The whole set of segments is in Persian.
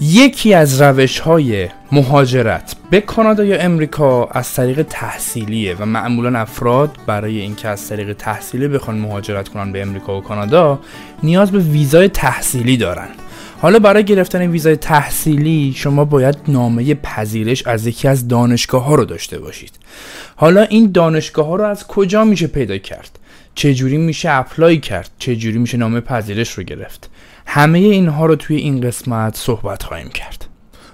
یکی از روش های مهاجرت به کانادا یا امریکا از طریق تحصیلیه و معمولا افراد برای اینکه از طریق تحصیلی بخوان مهاجرت کنن به امریکا و کانادا نیاز به ویزای تحصیلی دارن. حالا برای گرفتن ویزای تحصیلی شما باید نامه پذیرش از یکی از دانشگاه ها رو داشته باشید. حالا این دانشگاه ها رو از کجا میشه پیدا کرد؟ چجوری میشه اپلای کرد؟ چجوری میشه نامه پذیرش رو گرفت؟ همه اینها رو توی این قسمت صحبت خواهیم کرد.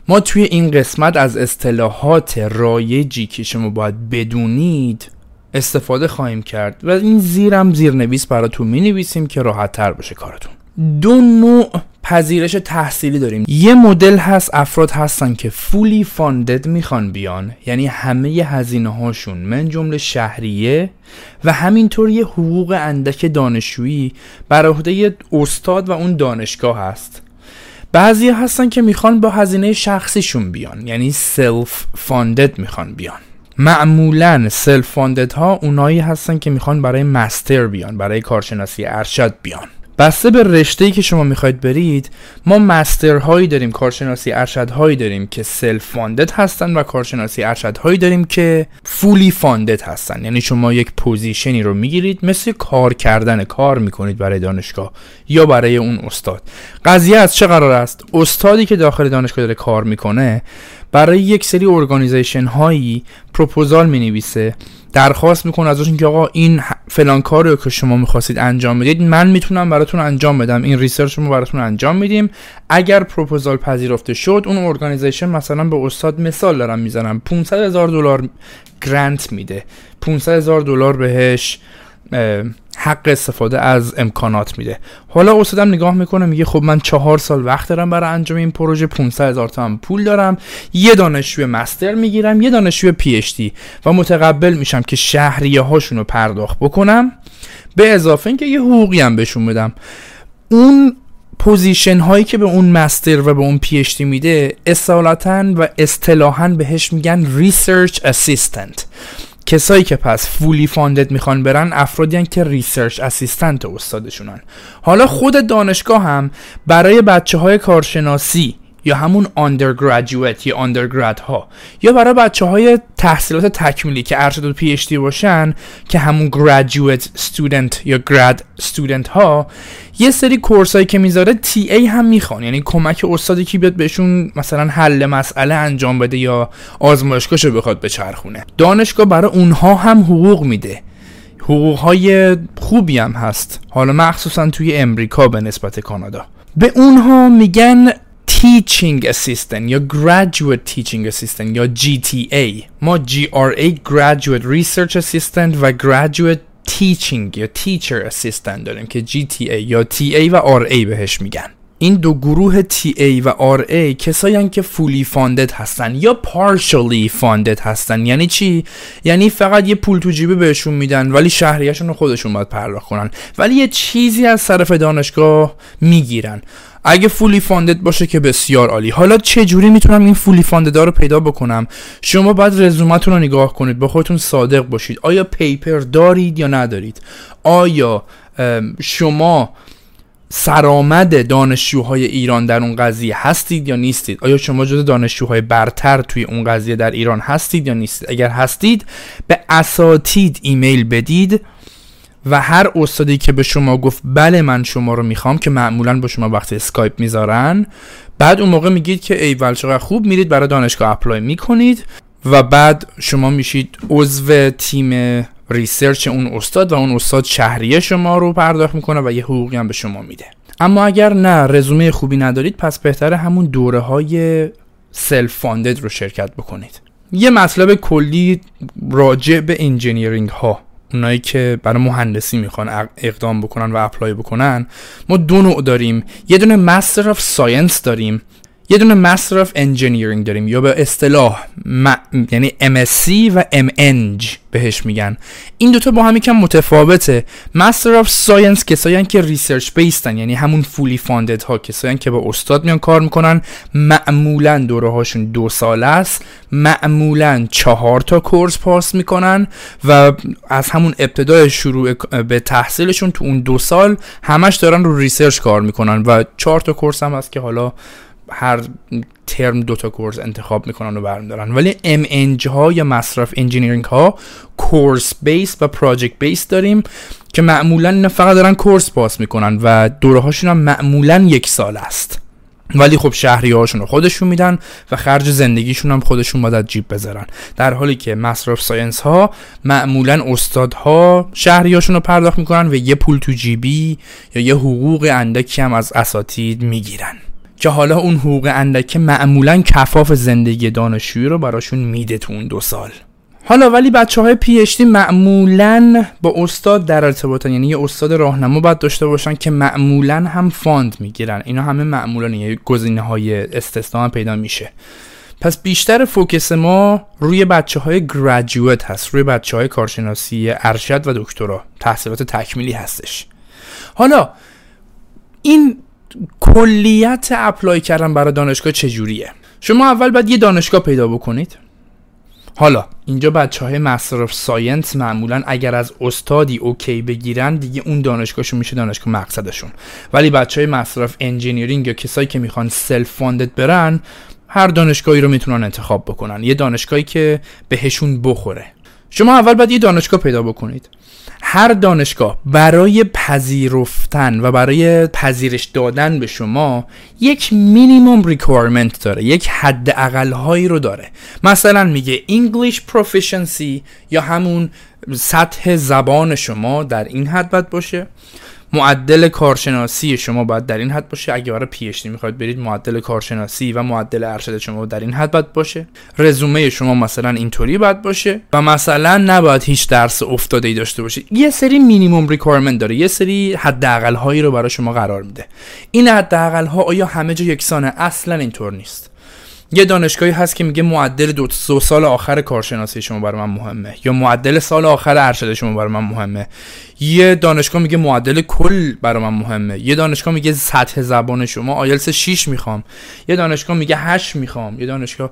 ما توی این قسمت از اصطلاحات رایجی که شما باید بدونید استفاده خواهیم کرد و این زیرم زیرنویس براتون می نویسیم که راحت تر بشه کارتون. دو نوع پذیرش تحصیلی داریم. یه مدل هست افراد هستن که فولی فاندد می‌خوان بیان. یعنی همه هزینه هاشون من جمله شهریه و همینطور یه حقوق اندک دانشجویی بر عهده استاد و اون دانشگاه هست. بعضی هستن که می‌خوان با هزینه شخصیشون بیان. یعنی self-funded می‌خوان بیان. معمولا self-funded ها اونایی هستن که می‌خوان برای master بیان برای کارشناسی ارشد بیان. بسته به رشته ای که شما می‌خواید برید ما master هایی داریم کارشناسی ارشد هایی داریم که self-funded هستن و کارشناسی ارشد هایی داریم که fully funded هستن. یعنی شما یک position ی رو می‌گیرید مثل کار کردن کار می‌کنید برای دانشگاه یا برای اون استاد. قضیه از چه قرار است؟ استادی که داخل دانشگاه داره کار می‌کنه برای یک سری organization هایی پروپوزال می نویسه درخواست می‌کنه ازشون که آقا این فلان کاری رو که شما می‌خواستید انجام بدید من می‌تونم براتون انجام بدم این research رو براتون انجام میدیم. اگر پروپوزال پذیرفته شد اون organization مثلا به استاد مثال دارم می‌زنم. 500 هزار دلار grant میده. 500 هزار دلار بهش حق استفاده از امکانات میده. حالا استادم نگاه می‌کنه میگه خب من چهار سال وقت دارم برای انجام این پروژه 500 هزار تومن پول دارم یه دانشجوی master می‌گیرم یه دانشجوی PhD و متقبل میشم که شهریه هاشون رو پرداخت بکنم. به اضافه اینکه یه حقوقی هم بهشون بدم اون position هایی که به اون master و به اون PhD میده اصالتا و اصطلاحا بهش میگن research assistant کسایی که پس fully funded می‌خوان برن افرادی که research assistant استادشونن. حالا خود دانشگاه هم برای بچه های کارشناسی یا همون undergraduate یا undergrad ها. یا برای بچه های تحصیلات تکمیلی که ارشد و PhD باشن که همون graduate student یا grad student ها یه سری course هایی که می‌ذاره TA هم می‌خوان. یعنی کمک استادی که بیاد بهشون مثلا حل مسئله انجام بده یا آزمایشگاهشو بخواد بچرخونه. دانشگاه برای اونها هم حقوق میده. حقوق های خوبی هم هست. حالا مخصوصا توی امریکا به نسبت کانادا. به اونها میگن Teaching Assistant یا Graduate Teaching Assistant یا GTA ما GRA Graduate Research Assistant و Graduate Teaching یا Teacher Assistant داریم که GTA یا TA و RA بهش میگن. این دو گروه TA و RA کسایی که فولی فاندد هستن یا partially فاندد هستن. یعنی چی؟ یعنی فقط یه پول تو جیبی بهشون میدن ولی شهریهشون رو خودشون باید پرداخت کنن. ولی یه چیزی از طرف دانشگاه می‌گیرن. اگه fully funded باشه که بسیار عالی. حالا چه جوری می‌تونم این fully funded رو پیدا بکنم؟ شما باید رزومتون رو نگاه کنید با خودتون صادق باشید. آیا paper دارید یا ندارید؟ آیا شما سرآمد دانشجوهای ایران در اون قضیه هستید یا نیستید؟ آیا شما جز دانشجوهای برتر توی اون قضیه در ایران هستید یا نیستید؟ اگر هستید به اساتید ایمیل بدید. و هر استادی که به شما گفت بله من شما رو می‌خوام که معمولا با شما وقتی اسکایپ می‌ذارن بعد اون موقع میگید که ای چقدر خوب میرید برای دانشگاه apply می‌کنید و بعد شما میشید عضو تیم research اون استاد و اون استاد شهریه شما رو پرداخت می‌کنه و یه حقوقی هم به شما میده. اما اگر نه رزومه خوبی ندارید پس بهتره همون دوره های self-funded رو شرکت بکنید. یه مطلب کلی راجع به engineering ها. اونایی که برای مهندسی می‌خوان اقدام بکنن و apply بکنن ما دو نوع داریم. یه دونه Master of Science داریم. یه دونه Master Engineering داریم یا به اصطلاح یعنی MSc و MEng بهش میگن. این دوتا با هم یکم متفاوته. Master of Science کسایی که research based ن یعنی همون fully funded ها کسایی که با استاد میان کار می‌کنن معمولا دوره هاشون دو ساله است معمولا چهار تا course پاس می‌کنن و از همون ابتدای شروع به تحصیلشون تو اون دو سال همش دارن رو research کار می‌کنن و چهار تا course هم هست که حالا هر ترم دوتا course انتخاب می‌کنن و برمیدارن. ولی MEng ها یا Master of Engineering ها course based و project based داریم که معمولا اینا فقط دارن course پاس می‌کنن و دوره هاشون هم معمولا یک سال است. ولی خب شهریه هاشون رو خودشون میدن و خرج زندگیشون هم خودشون باید از جیب بذارن. در حالی که Master of Science ها معمولا استادها شهریه هاشون رو پرداخت می‌کنن و یه پول تو جیبی یا یه حقوق اندکی هم از اساتید می‌گیرن. که حالا اون حقوق اندکه معمولا کفاف زندگی دانشجویی رو براشون میده تو اون دو سال. حالا ولی بچه های PhD معمولا با استاد در ارتباطن. یعنی یه استاد راهنما باید داشته باشن که معمولا هم fund می‌گیرن. اینا همه معمولا یه گزینه های استثنا پیدا میشه. پس بیشتر focus ما روی بچه های graduate هست. روی بچه های کارشناسی ارشد و دکترا. تحصیلات تکمیلی هستش. حالا این کلیت apply کردن برای دانشگاه چجوریه؟ شما اول باید یه دانشگاه پیدا بکنید. حالا اینجا بچه های Master Science معمولا اگر از استادی okay بگیرن دیگه اون دانشگاهشون میشه دانشگاه مقصدشون. ولی بچه های Master Engineering یا کسایی که می‌خوان self-funded برن هر دانشگاهی رو می‌تونن انتخاب بکنن. یه دانشگاهی که بهشون بخوره. شما اول باید یه دانشگاه پیدا بکنید. هر دانشگاه برای پذیرفتن و برای پذیرش دادن به شما یک minimum requirement داره یک حد هایی رو داره. مثلا میگه English Proficiency یا همون سطح زبان شما در این حد باید باشه. معدل کارشناسی شما باید در این حد باشه. اگه برای PhD می‌خواید برید معدل کارشناسی و معدل ارشد شما در این حد باید باشه. رزومه شما مثلا اینطوری باید باشه و مثلا نباید هیچ درس افتاده ای داشته باشه یه سری minimum requirement داره. یه سری حداقل هایی رو برای شما قرار میده. این حداقل ها آیا همه جا یکسانه؟ اصلا اینطور نیست. یه دانشگاهی هست که میگه معدل دو, دو سال آخر کارشناسی شما برای من مهمه. یا معدل سال آخر ارشد شما برای من مهمه. یه دانشگاه میگه معدل کل برای من مهمه. یه دانشگاه میگه سطح زبان شما آیلتس 6 می‌خوام. یه دانشگاه میگه 8 می‌خوام. یه دانشگاه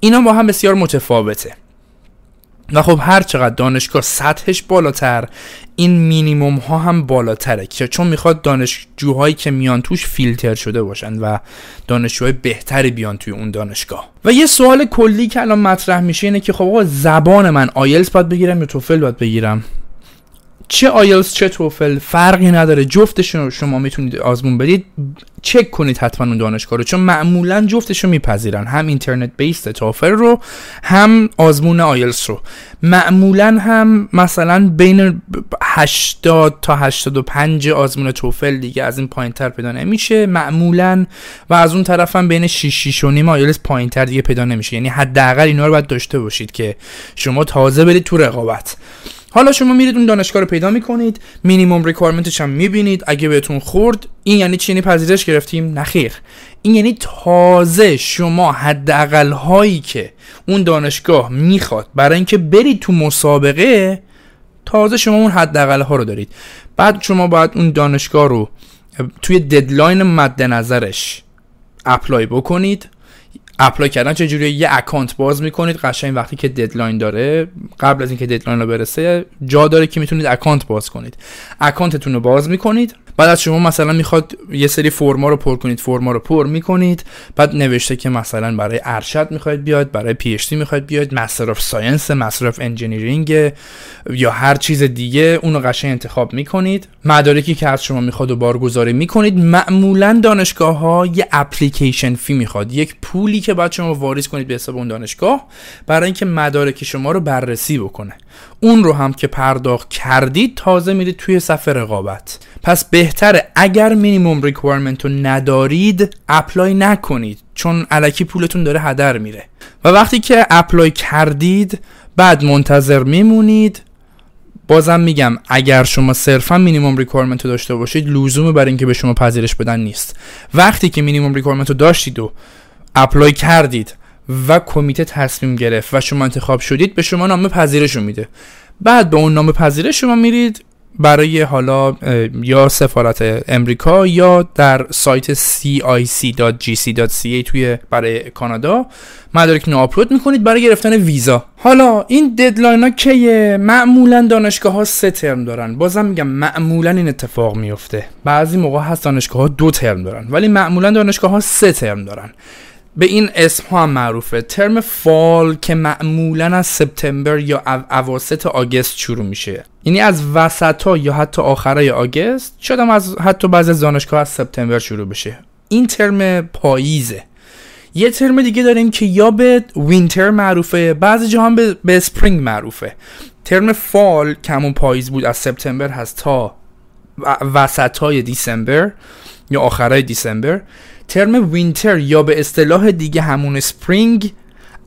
اینا با هم بسیار متفاوته. و خب هر چقدر دانشگاه سطحش بالاتر این مینیموم ها هم بالاتره که چون می‌خواد دانشجوهایی که میان توش فیلتر شده باشن و دانشجوهای بهتری بیان توی اون دانشگاه. و یه سوال کلی که الان مطرح میشه اینه که خب آقا زبان من آیلز باید بگیرم یا توفل باید بگیرم؟ چه آیلز چه توفل فرقی نداره. جفتشون رو شما می‌تونید آزمون بدید. چک کنید حتما اون دانشگاه رو چون معمولا جفتش رو میپذیرن. هم اینترنت بیست توفل رو هم آزمون آیلز رو. معمولا هم مثلا بین 80 تا 85 آزمون توفل دیگه از این پایین تر پیدا نمیشه. معمولا و از اون طرف هم بین 6 6 و نیم آیلز پایین تر دیگه پیدا نمیشه. یعنی حداقل اینا رو باید داشته باشید که شما تازه برید تو رقابت. حالا شما میرید اون دانشگاه رو پیدا می‌کنید مینیمم ریکوایرمنتش هم می‌بینید. اگه بهتون خورد این یعنی چی؟ یعنی پذیرش گرفتیم؟ نخیر این یعنی تازه شما حداقل هایی که اون دانشگاه می‌خواد برای اینکه برید تو مسابقه تازه شما اون حداقل ها رو دارید. بعد شما باید اون دانشگاه رو توی deadline مد نظرش apply بکنید. apply کردن. چجوری یه account باز می‌کنید قشنگ وقتی که deadline داره قبل از اینکه deadline رو برسه جا داره که می‌تونید account باز کنید. account تون رو باز می‌کنید. بعد از شما مثلا می‌خواد یه سری فرما رو پر کنید فرما رو پر می‌کنید بعد نوشته که مثلا برای ارشد می‌خواید بیاد برای PhD می‌خواید بیاد Master of Science Master of Engineering یا هر چیز دیگه اون رو قشنگ انتخاب می‌کنید. مدارکی که از شما می‌خواد رو بارگذاری می‌کنید معمولا دانشگاه ها یه application fee می‌خواد. یک پولی که باید شما واریز کنید به حساب اون دانشگاه برای اینکه مدارک شما رو بررسی بکنه. اون رو هم که پرداخت کردید تازه میرید توی صفحه رقابت. پس بهتره اگر minimum requirement رو ندارید apply نکنید چون الکی پولتون داره هدر میره. و وقتی که apply کردید بعد منتظر میمونید. بازم میگم اگر شما صرفا minimum requirement رو داشته باشید لزومی برای اینکه به شما پذیرش بدن نیست. وقتی که minimum requirement رو داشتید و apply کردید و کمیته تصمیم گرفت و شما انتخاب شدید به شما نامه پذیرش میده. بعد به اون نامه پذیرش شما میرید برای حالا یا سفارت امریکا یا در سایت cic.gc.ca توی برای کانادا مدارک آپلود می‌کنید برای گرفتن ویزا. حالا این deadline ها که معمولا دانشگاه ها سه ترم دارن. بازم میگم معمولا این اتفاق میفته بعضی موقع هست دانشگاه ها دو ترم دارن ولی معمولا دانشگاه ها سه ترم دارن. به این اسم ها هم معروفه. ترم fall که معمولا از سپتامبر یا اواسط August شروع میشه. یعنی از وسط ها یا حتی آخرای August شاید از حتی بعضی از دانشگاه از سپتامبر شروع بشه. این ترم پاییزه. یه ترم دیگه داریم که یا به winter معروفه بعضی هم به, به spring معروفه. ترم fall که همون پاییز بود از سپتامبر هست تا وسط های December یا آخرای December. ترم winter یا به اصطلاح دیگه همون spring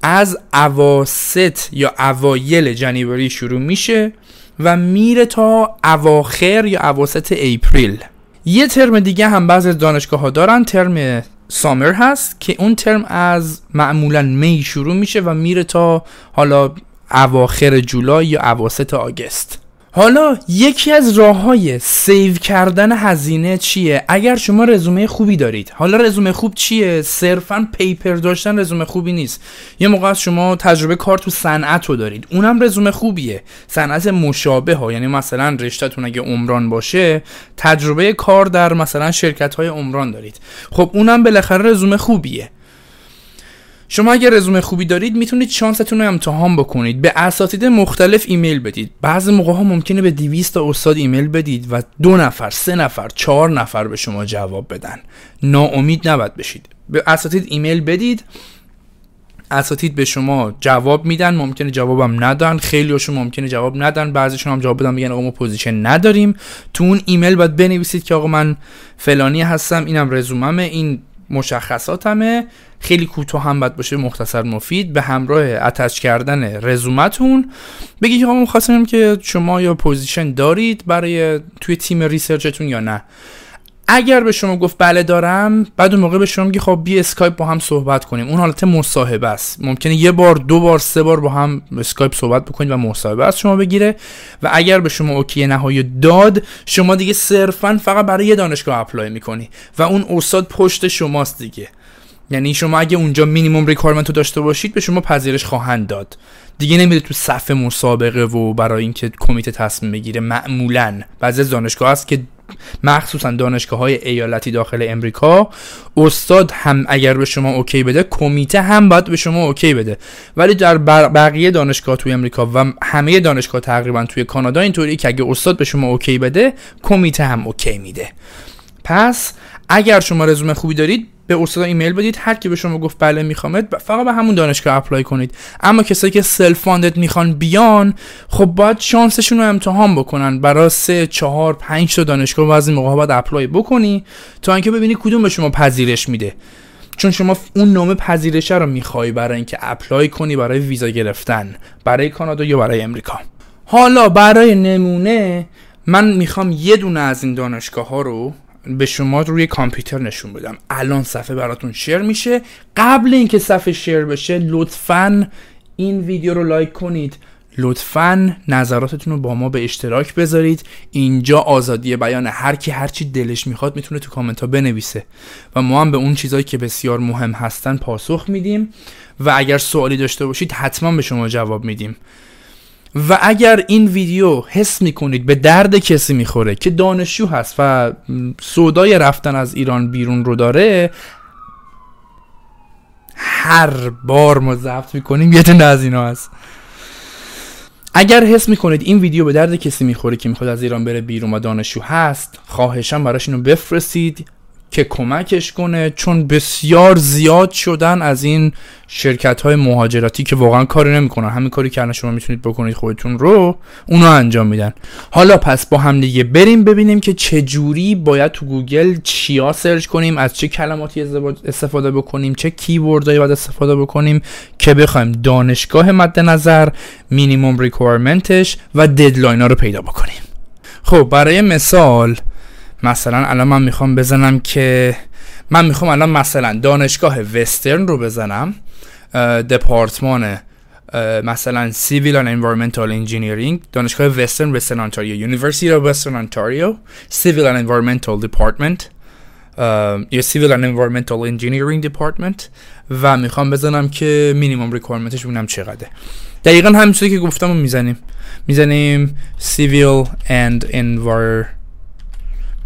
از اواسط یا اوایل January شروع میشه و میره تا اواخر یا اواسط April. یه ترم دیگه هم بعضی دانشگاه ها دارن ترم سامر هست که اون ترم از معمولا می شروع میشه و میره تا حالا اواخر جولای یا اواسط آگست. حالا یکی از راه های سیو کردن هزینه چیه؟ اگر شما رزومه خوبی دارید حالا رزومه خوب چیه؟ صرفا پیپر داشتن رزومه خوبی نیست. یه موقع از شما تجربه کار تو صنعت رو دارید. اونم رزومه خوبیه. صنعت مشابه ها یعنی مثلا رشتهتون اگه عمران باشه تجربه کار در مثلا شرکت های عمران دارید. خب اونم بالاخره رزومه خوبیه. شما اگر رزومه خوبی دارید می‌تونید شانستون رو امتحان بکنید. به اساتید مختلف ایمیل بدید. بعضی موقع ها ممکنه به 200 تا استاد ایمیل بدید و دو نفر سه نفر چهار نفر به شما جواب بدن. ناامید نباید بشید. به اساتید ایمیل بدید. اساتید به شما جواب میدن. ممکنه جوابم ندن. خیلی هاشون ممکنه جواب ندن. بعضیشون هم جواب بدن میگن آقا ما position نداریم. تو اون ایمیل باید بنویسید که آقا من فلانی هستم اینم رزوممه این مشخصاتمه. خیلی کوتاه هم باید باشه مختصر مفید. به همراه attach کردن رزومتون. بگی که آقا خواستم که شما یا position دارید برای توی تیم research تون یا نه. اگر به شما گفت بله دارم بعد اون موقع به شما میگه خب بیا اسکایپ با هم صحبت کنیم. اون حالت مصاحبه است. ممکنه یه بار دو بار سه بار با هم اسکایپ صحبت بکنید و مصاحبه از شما بگیره. و اگر به شما OK نهایی داد شما دیگه صرفا فقط برای یه دانشگاه apply می‌کنی. و اون استاد پشت شماست دیگه. یعنی شما اگه اونجا minimum requirement رو داشته باشید به شما پذیرش خواهند داد. دیگه نمیره تو صف مسابقه و برای اینکه کمیته تصمیم بگیره. معمولا. بعضی از دانشگاه هست که مخصوصا دانشگاه های ایالتی داخل امریکا استاد هم اگر به شما OK بده کمیته هم باید به شما OK بده. ولی در بقیه دانشگاه توی امریکا و همه دانشگاه تقریبا توی کانادا اینطوری که اگه استاد به شما OK بده کمیته هم OK میده. پس اگر شما رزومه خوبی دارید به استاد ایمیل بدید. هر کی به شما گفت بله میخوامت فقط به همون دانشگاه apply کنید. اما کسایی که self-funded می‌خوان بیان خب باید شانسشون رو امتحان بکنن. برای سه چهار پنج تا دانشگاه بعضی موقع باید apply بکنی تا اینکه ببینی کدوم به شما پذیرش میده. چون شما اون نامه پذیرشه رو می‌خوای برای اینکه apply کنی برای ویزا گرفتن. برای کانادا یا برای امریکا. حالا برای نمونه من می‌خوام یه دونه از این دانشگاه ها رو به شما روی کامپیوتر نشون بدم. الان صفحه براتون share میشه. قبل اینکه صفحه share بشه لطفا این ویدیو رو لایک کنید. لطفا نظراتتون رو با ما به اشتراک بذارید. اینجا آزادی بیان هر کی هر چی دلش می‌خواد می‌تونه تو کامنت ها بنویسه. و ما هم به اون چیزهایی که بسیار مهم هستن پاسخ میدیم. و اگر سوالی داشته باشید حتما به شما جواب میدیم. و اگر این ویدیو حس می‌کنید به درد کسی می‌خوره که دانشجو هست و سودای رفتن از ایران بیرون رو داره هر بار ما ضبط می‌کنیم یه دونه از اینا هست. اگر حس می‌کنید این ویدیو به درد کسی می‌خوره که می‌خواد از ایران بره بیرون و دانشجو هست خواهشم براش اینو بفرستید. که کمکش کنه چون بسیار زیاد شدن از این شرکت های مهاجرتی که واقعا کاری نمی‌کنن. همین کاری که شما می‌تونید بکنید خودتون رو اونو انجام میدن. حالا پس با هم دیگه بریم ببینیم که چه جوری باید تو گوگل چیا search کنیم از چه کلماتی استفاده بکنیم چه keyword هایی باید استفاده بکنیم که بخوایم دانشگاه مد نظر minimum requirement ش و deadline ها رو پیدا بکنیم. خب برای مثال مثلا الان من می‌خوام بزنم که من می‌خوام الان مثلا دانشگاه وسترن رو بزنم دپارتمان مثلا Civil and Environmental Engineering دانشگاه وسترن وسترن آنتاریو University of Western Ontario Civil and Environmental Department یا Civil and Environmental Engineering Department و می‌خوام بزنم که مینیمم ریکوایرمنتش ببینم چقدره. دقیقا همینطوری که گفتم رو می‌زنیم. می‌زنیم Civil and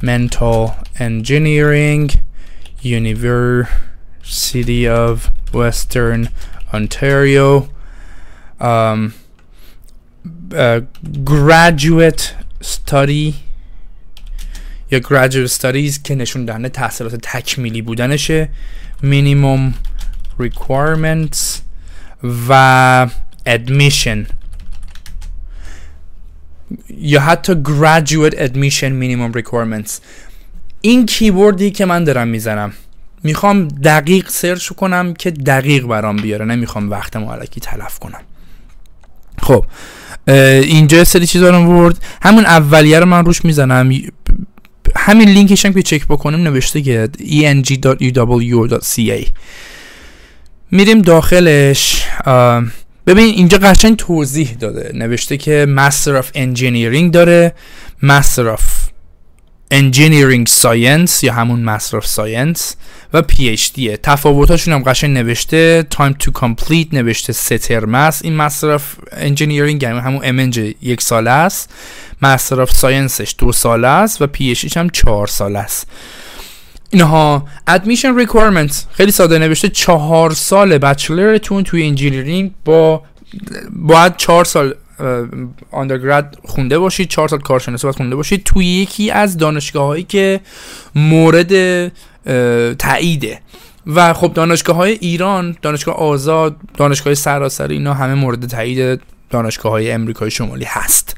Environmental Engineering University of Western Ontario um, uh, graduate study یا graduate studies که نشون دهنده تحصیلات تکمیلی بودنشه minimum requirements و admission یا حتی graduate admission minimum requirements. این کیبوردی که من دارم می‌زنم می‌خوام دقیق سرچ کنم که دقیق برام بیاره. نمی‌خوام وقت معلکی تلف کنم. خب اینجا سری چیز دارم ورد همون اولیه رو من روش می‌زنم. همین لینکش هم که چک بکنیم نوشته که eng.uw.ca میریم داخلش. ببین اینجا قشنگ توضیح داده. نوشته که Master of Engineering داره. Master of Engineering Science یا همون Master of Science و PhD تفاوتاشون هم قشنگ نوشته. Time to Complete نوشته سه ترم است. این Master of Engineering یعنی همون MNG یک ساله است. Master of Scienceش دو ساله است و PhD هم چهار ساله است. اینها Admission Requirements. خیلی ساده نوشته چهار سال بچلرتون توی انجینیرینگ با باید چهار سال آندرگراد خونده باشید چهار سال کارشناسی باید خونده باشید توی یکی از دانشگاه هایی که مورد تاییده. و خب دانشگاه های ایران دانشگاه آزاد دانشگاه سراسری اینا همه مورد تایید دانشگاه های امریکای شمالی هست.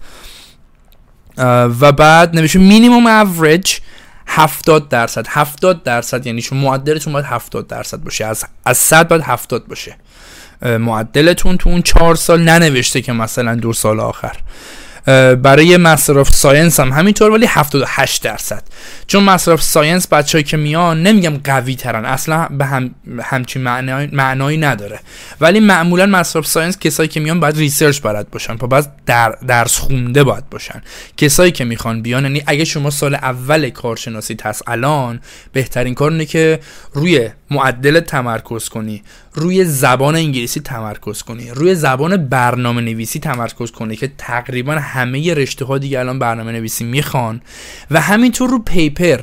و بعد نوشته minimum average 70 درصد. 70 درصد یعنی شما معدلتون باید 70 درصد باشه. از از 100 باید 70 باشه. معدلتون تو اون 4 سال ننوشته که مثلا دو سال آخر. برای master science هم همینطور ولی 78 درصد. چون master science بچه‌هایی که میان نمیگم قوی ترن اصلا به هم همچین معنای, معنایی نداره. ولی معمولا master science کسایی که میان باید research بلد باشن پس باید در درس خونده باید باشن. کسایی که می‌خوان بیان یعنی اگه شما سال اول کارشناسی هست الان بهترین کار اینه که روی معدل تمرکز کنی. روی زبان انگلیسی تمرکز کنی. روی زبان برنامه نویسی تمرکز کنی که تقریبا همه رشته ها دیگه الان برنامه نویسی می‌خوان. و همینطور رو paper.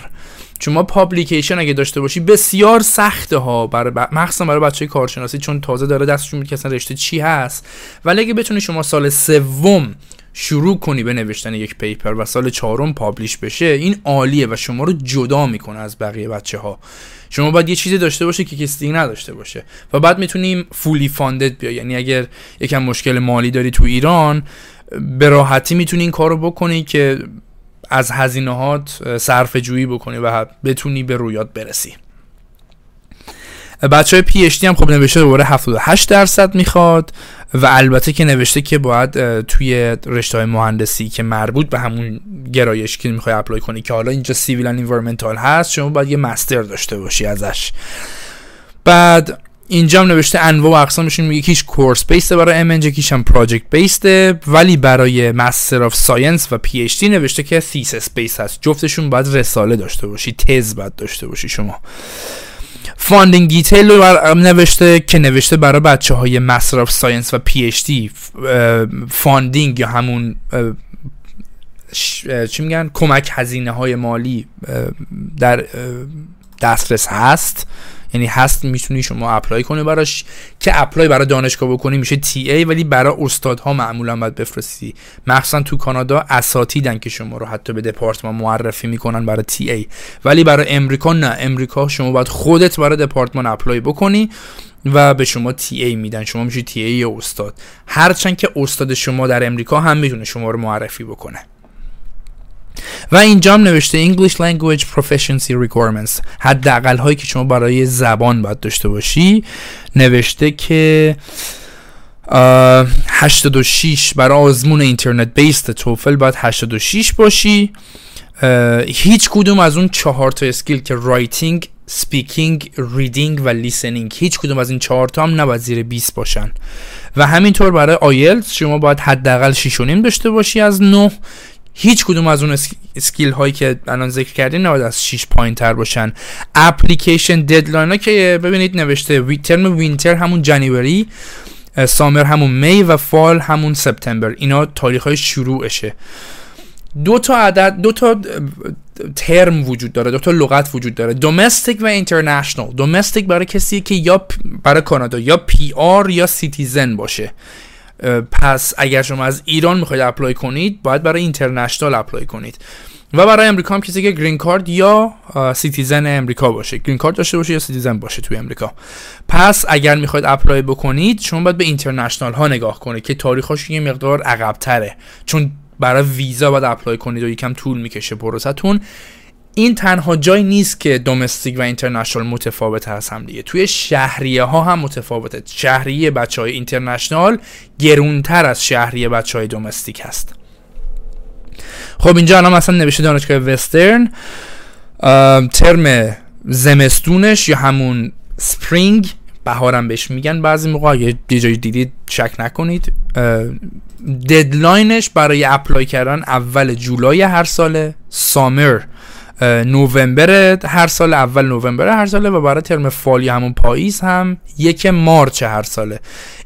شما publication اگه داشته باشی بسیار سخته ها. برای ب... مخصوصا برای بچه کارشناسی چون تازه داره دستشون میاد اصلا رشته چی هست. ولی اگه بتونی شما سال سوم شروع کنی به نوشتن یک paper و سال چهارم publish بشه این عالیه و شما رو جدا می‌کنه از بقیه بچه ها شما باید یه چیزی داشته باشه که کسی نداشته باشه و بعد می‌تونیم fully funded بیا یعنی اگر یکم مشکل مالی داری تو ایران به راحتی می‌تونی این کارو بکنی که از هزینه‌هات صرفه‌جویی بکنی و بتونی به رویات برسی. بچه های PhD هم خب نوشته دوباره 78 درصد می‌خواد و البته که نوشته که باید توی رشته های مهندسی که مربوط به همون گرایش که می‌خوای apply کنی که حالا اینجا civil environmental هست شما باید یه master داشته باشی ازش. بعد اینجا هم نوشته انواع و اقسامشون یکیش course-based ه برای ام یکیش هم project-based ه ولی برای Master of Science و PhD نوشته که thesis-based هست. جفتشون باید رساله داشته باشی تز باید داشته باشی شما. funding detail رو نوشته که نوشته برای بچه های Master of Science و PhD funding یا همون چی میگن؟ کمک هزینه های مالی در دسترس هست. یعنی هست می‌تونی شما apply کنی براش که apply برای دانشگاه بکنی میشه TA ولی برای استادها معمولا باید بفرستی. مخصوصا تو کانادا اساتیدن که شما رو حتی به دپارتمان معرفی می‌کنن برای TA. ولی برای امریکا نه. امریکا شما باید خودت برای دپارتمان اپلای بکنی و به شما تی ای میدن. شما میشه تی ای استاد. هرچند که استاد شما در امریکا هم می‌تونه شما رو معرفی بکنه. و اینجا هم نوشته English Language Proficiency Requirements. حداقل هایی که شما برای زبان باید داشته باشی. نوشته که 86 برای آزمون اینترنت بیست توفل باید 86 باشی. هیچ کدوم از اون چهار تا skill که writing speaking reading و listening هیچ کدوم از این چهار تا هم نباید زیر 20 باشن. و همینطور برای آیلتس شما باید حداقل 6.5 داشته باشی از 9 هیچ کدوم از اون skill هایی که الان ذکر کردیم نباید از 6 پایین تر باشن. application deadline ها که ببینید نوشته ترم winter همون January summer همون May و fall همون سپتامبر. اینا تاریخ های شروعشه. دو تا عدد دو تا ترم وجود داره دو تا لغت وجود داره. domestic و international domestic برای کسی که یا برای کانادا یا PR یا citizen باشه. پس اگر شما از ایران می‌خواید apply کنید باید برای international apply کنید. و برای امریکا هم کسی که green card یا citizen امریکا باشه. green card داشته باشه یا citizen باشه توی امریکا. پس اگر می‌خواید apply بکنید شما باید به international ها نگاه کنید که تاریخش یه مقدار عقب تره چون برای ویزا باید apply کنید و یکم طول می‌کشه پروسه‌تون. این تنها جای نیست که domestic و international متفاوت هست هم دیگه. توی شهریه ها هم متفاوته. شهریه بچه های international گرونتر از شهریه بچه های domestic هست. خب اینجا الان مثلا نوشته دانشگاه وسترن ترم زمستونش یا همون spring بهارم بهش میگن بعضی موقع. اگه یه جایی دیدید شک نکنید. deadline ش برای apply کردن اول جولای هر ساله summer نوامبر هر سال اول نوامبر هر ساله و برای ترم fall ی همون پاییز هم یک مارچ هر ساله.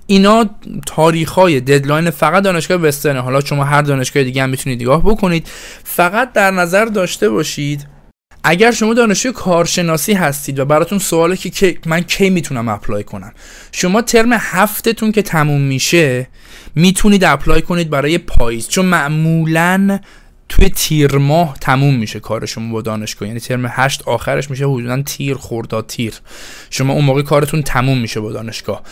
اینا تاریخ های deadline فقط دانشگاه وسترن. حالا شما هر دانشگاه دیگه هم می‌تونید نگاه بکنید. فقط در نظر داشته باشید اگر شما دانشجوی کارشناسی هستید و براتون سواله که من کی می‌تونم apply کنم؟ شما ترم هفتتون که تموم میشه می‌تونید apply کنید برای پاییز. چون معمولا توی تیر ماه تموم میشه کار شما با دانشگاه. یعنی ترم هشت آخرش میشه حدودا تیر خرداد تیر. شما اون موقع کارتون تموم میشه با دانشگاه.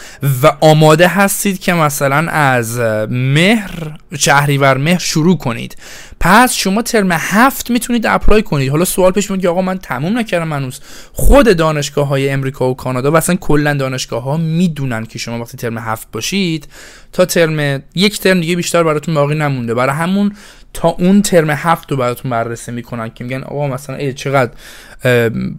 و آماده هستید که مثلا از مهر شهریور مهر شروع کنید. پس شما ترم هفت می‌تونید apply کنید. حالا سوال پیش میاد که آقا من تموم نکردم هنوز. خود دانشگاه های امریکا و کانادا و اصلا کلا دانشگاه ها می‌دونن که شما وقتی ترم هفت باشید تا ترم یک ترم دیگه بیشتر براتون باقی نمونده. برای همون تا اون ترم هفت رو براتون بررسی می‌کنن که میگن آقا مثلا ای چقدر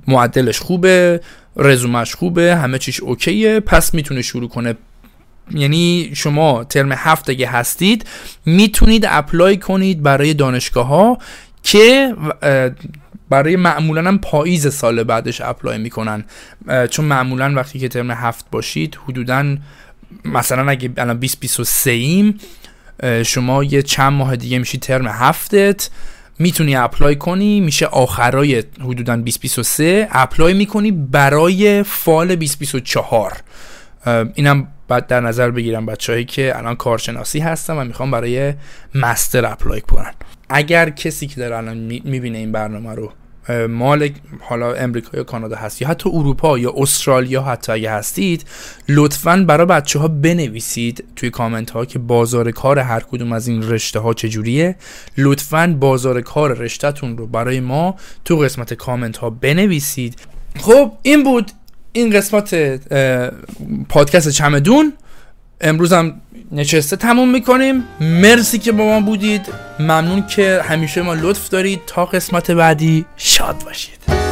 معدلش خوبه رزومش خوبه همه چیش اوکیه پس می‌تونه شروع کنه. یعنی شما ترم هفت اگه هستید می‌تونید اپلای کنید برای دانشگاه ها که برای معمولا هم پاییز سال بعدش apply می‌کنن. چون معمولا وقتی که ترم هفت باشید حدودا مثلا اگه الان 2023 ایم شما یه چند ماه دیگه میشی ترم هفتت می‌تونی apply کنی میشه آخرای حدودا 2023 apply می‌کنی برای fall 2024 اینم بعد در نظر بگیرم بچه‌هایی که الان کارشناسی هستن و می‌خوام برای مستر اپلای کنن. اگر کسی که داره الان می‌بینه این برنامه رو مال حالا امریکا یا کانادا هست یا حتی اروپا یا استرالیا حتی اگه هستید لطفا برای بچه ها بنویسید توی کامنت ها که بازار کار هر کدوم از این رشته ها چجوریه. لطفا بازار کار رشتهتون رو برای ما تو قسمت کامنت ها بنویسید. خب این بود این قسمت پادکست چمدون. امروز هم نشسته تموم می‌کنیم. مرسی که با ما بودید. ممنون که همیشه ما لطف دارید. تا قسمت بعدی شاد باشید.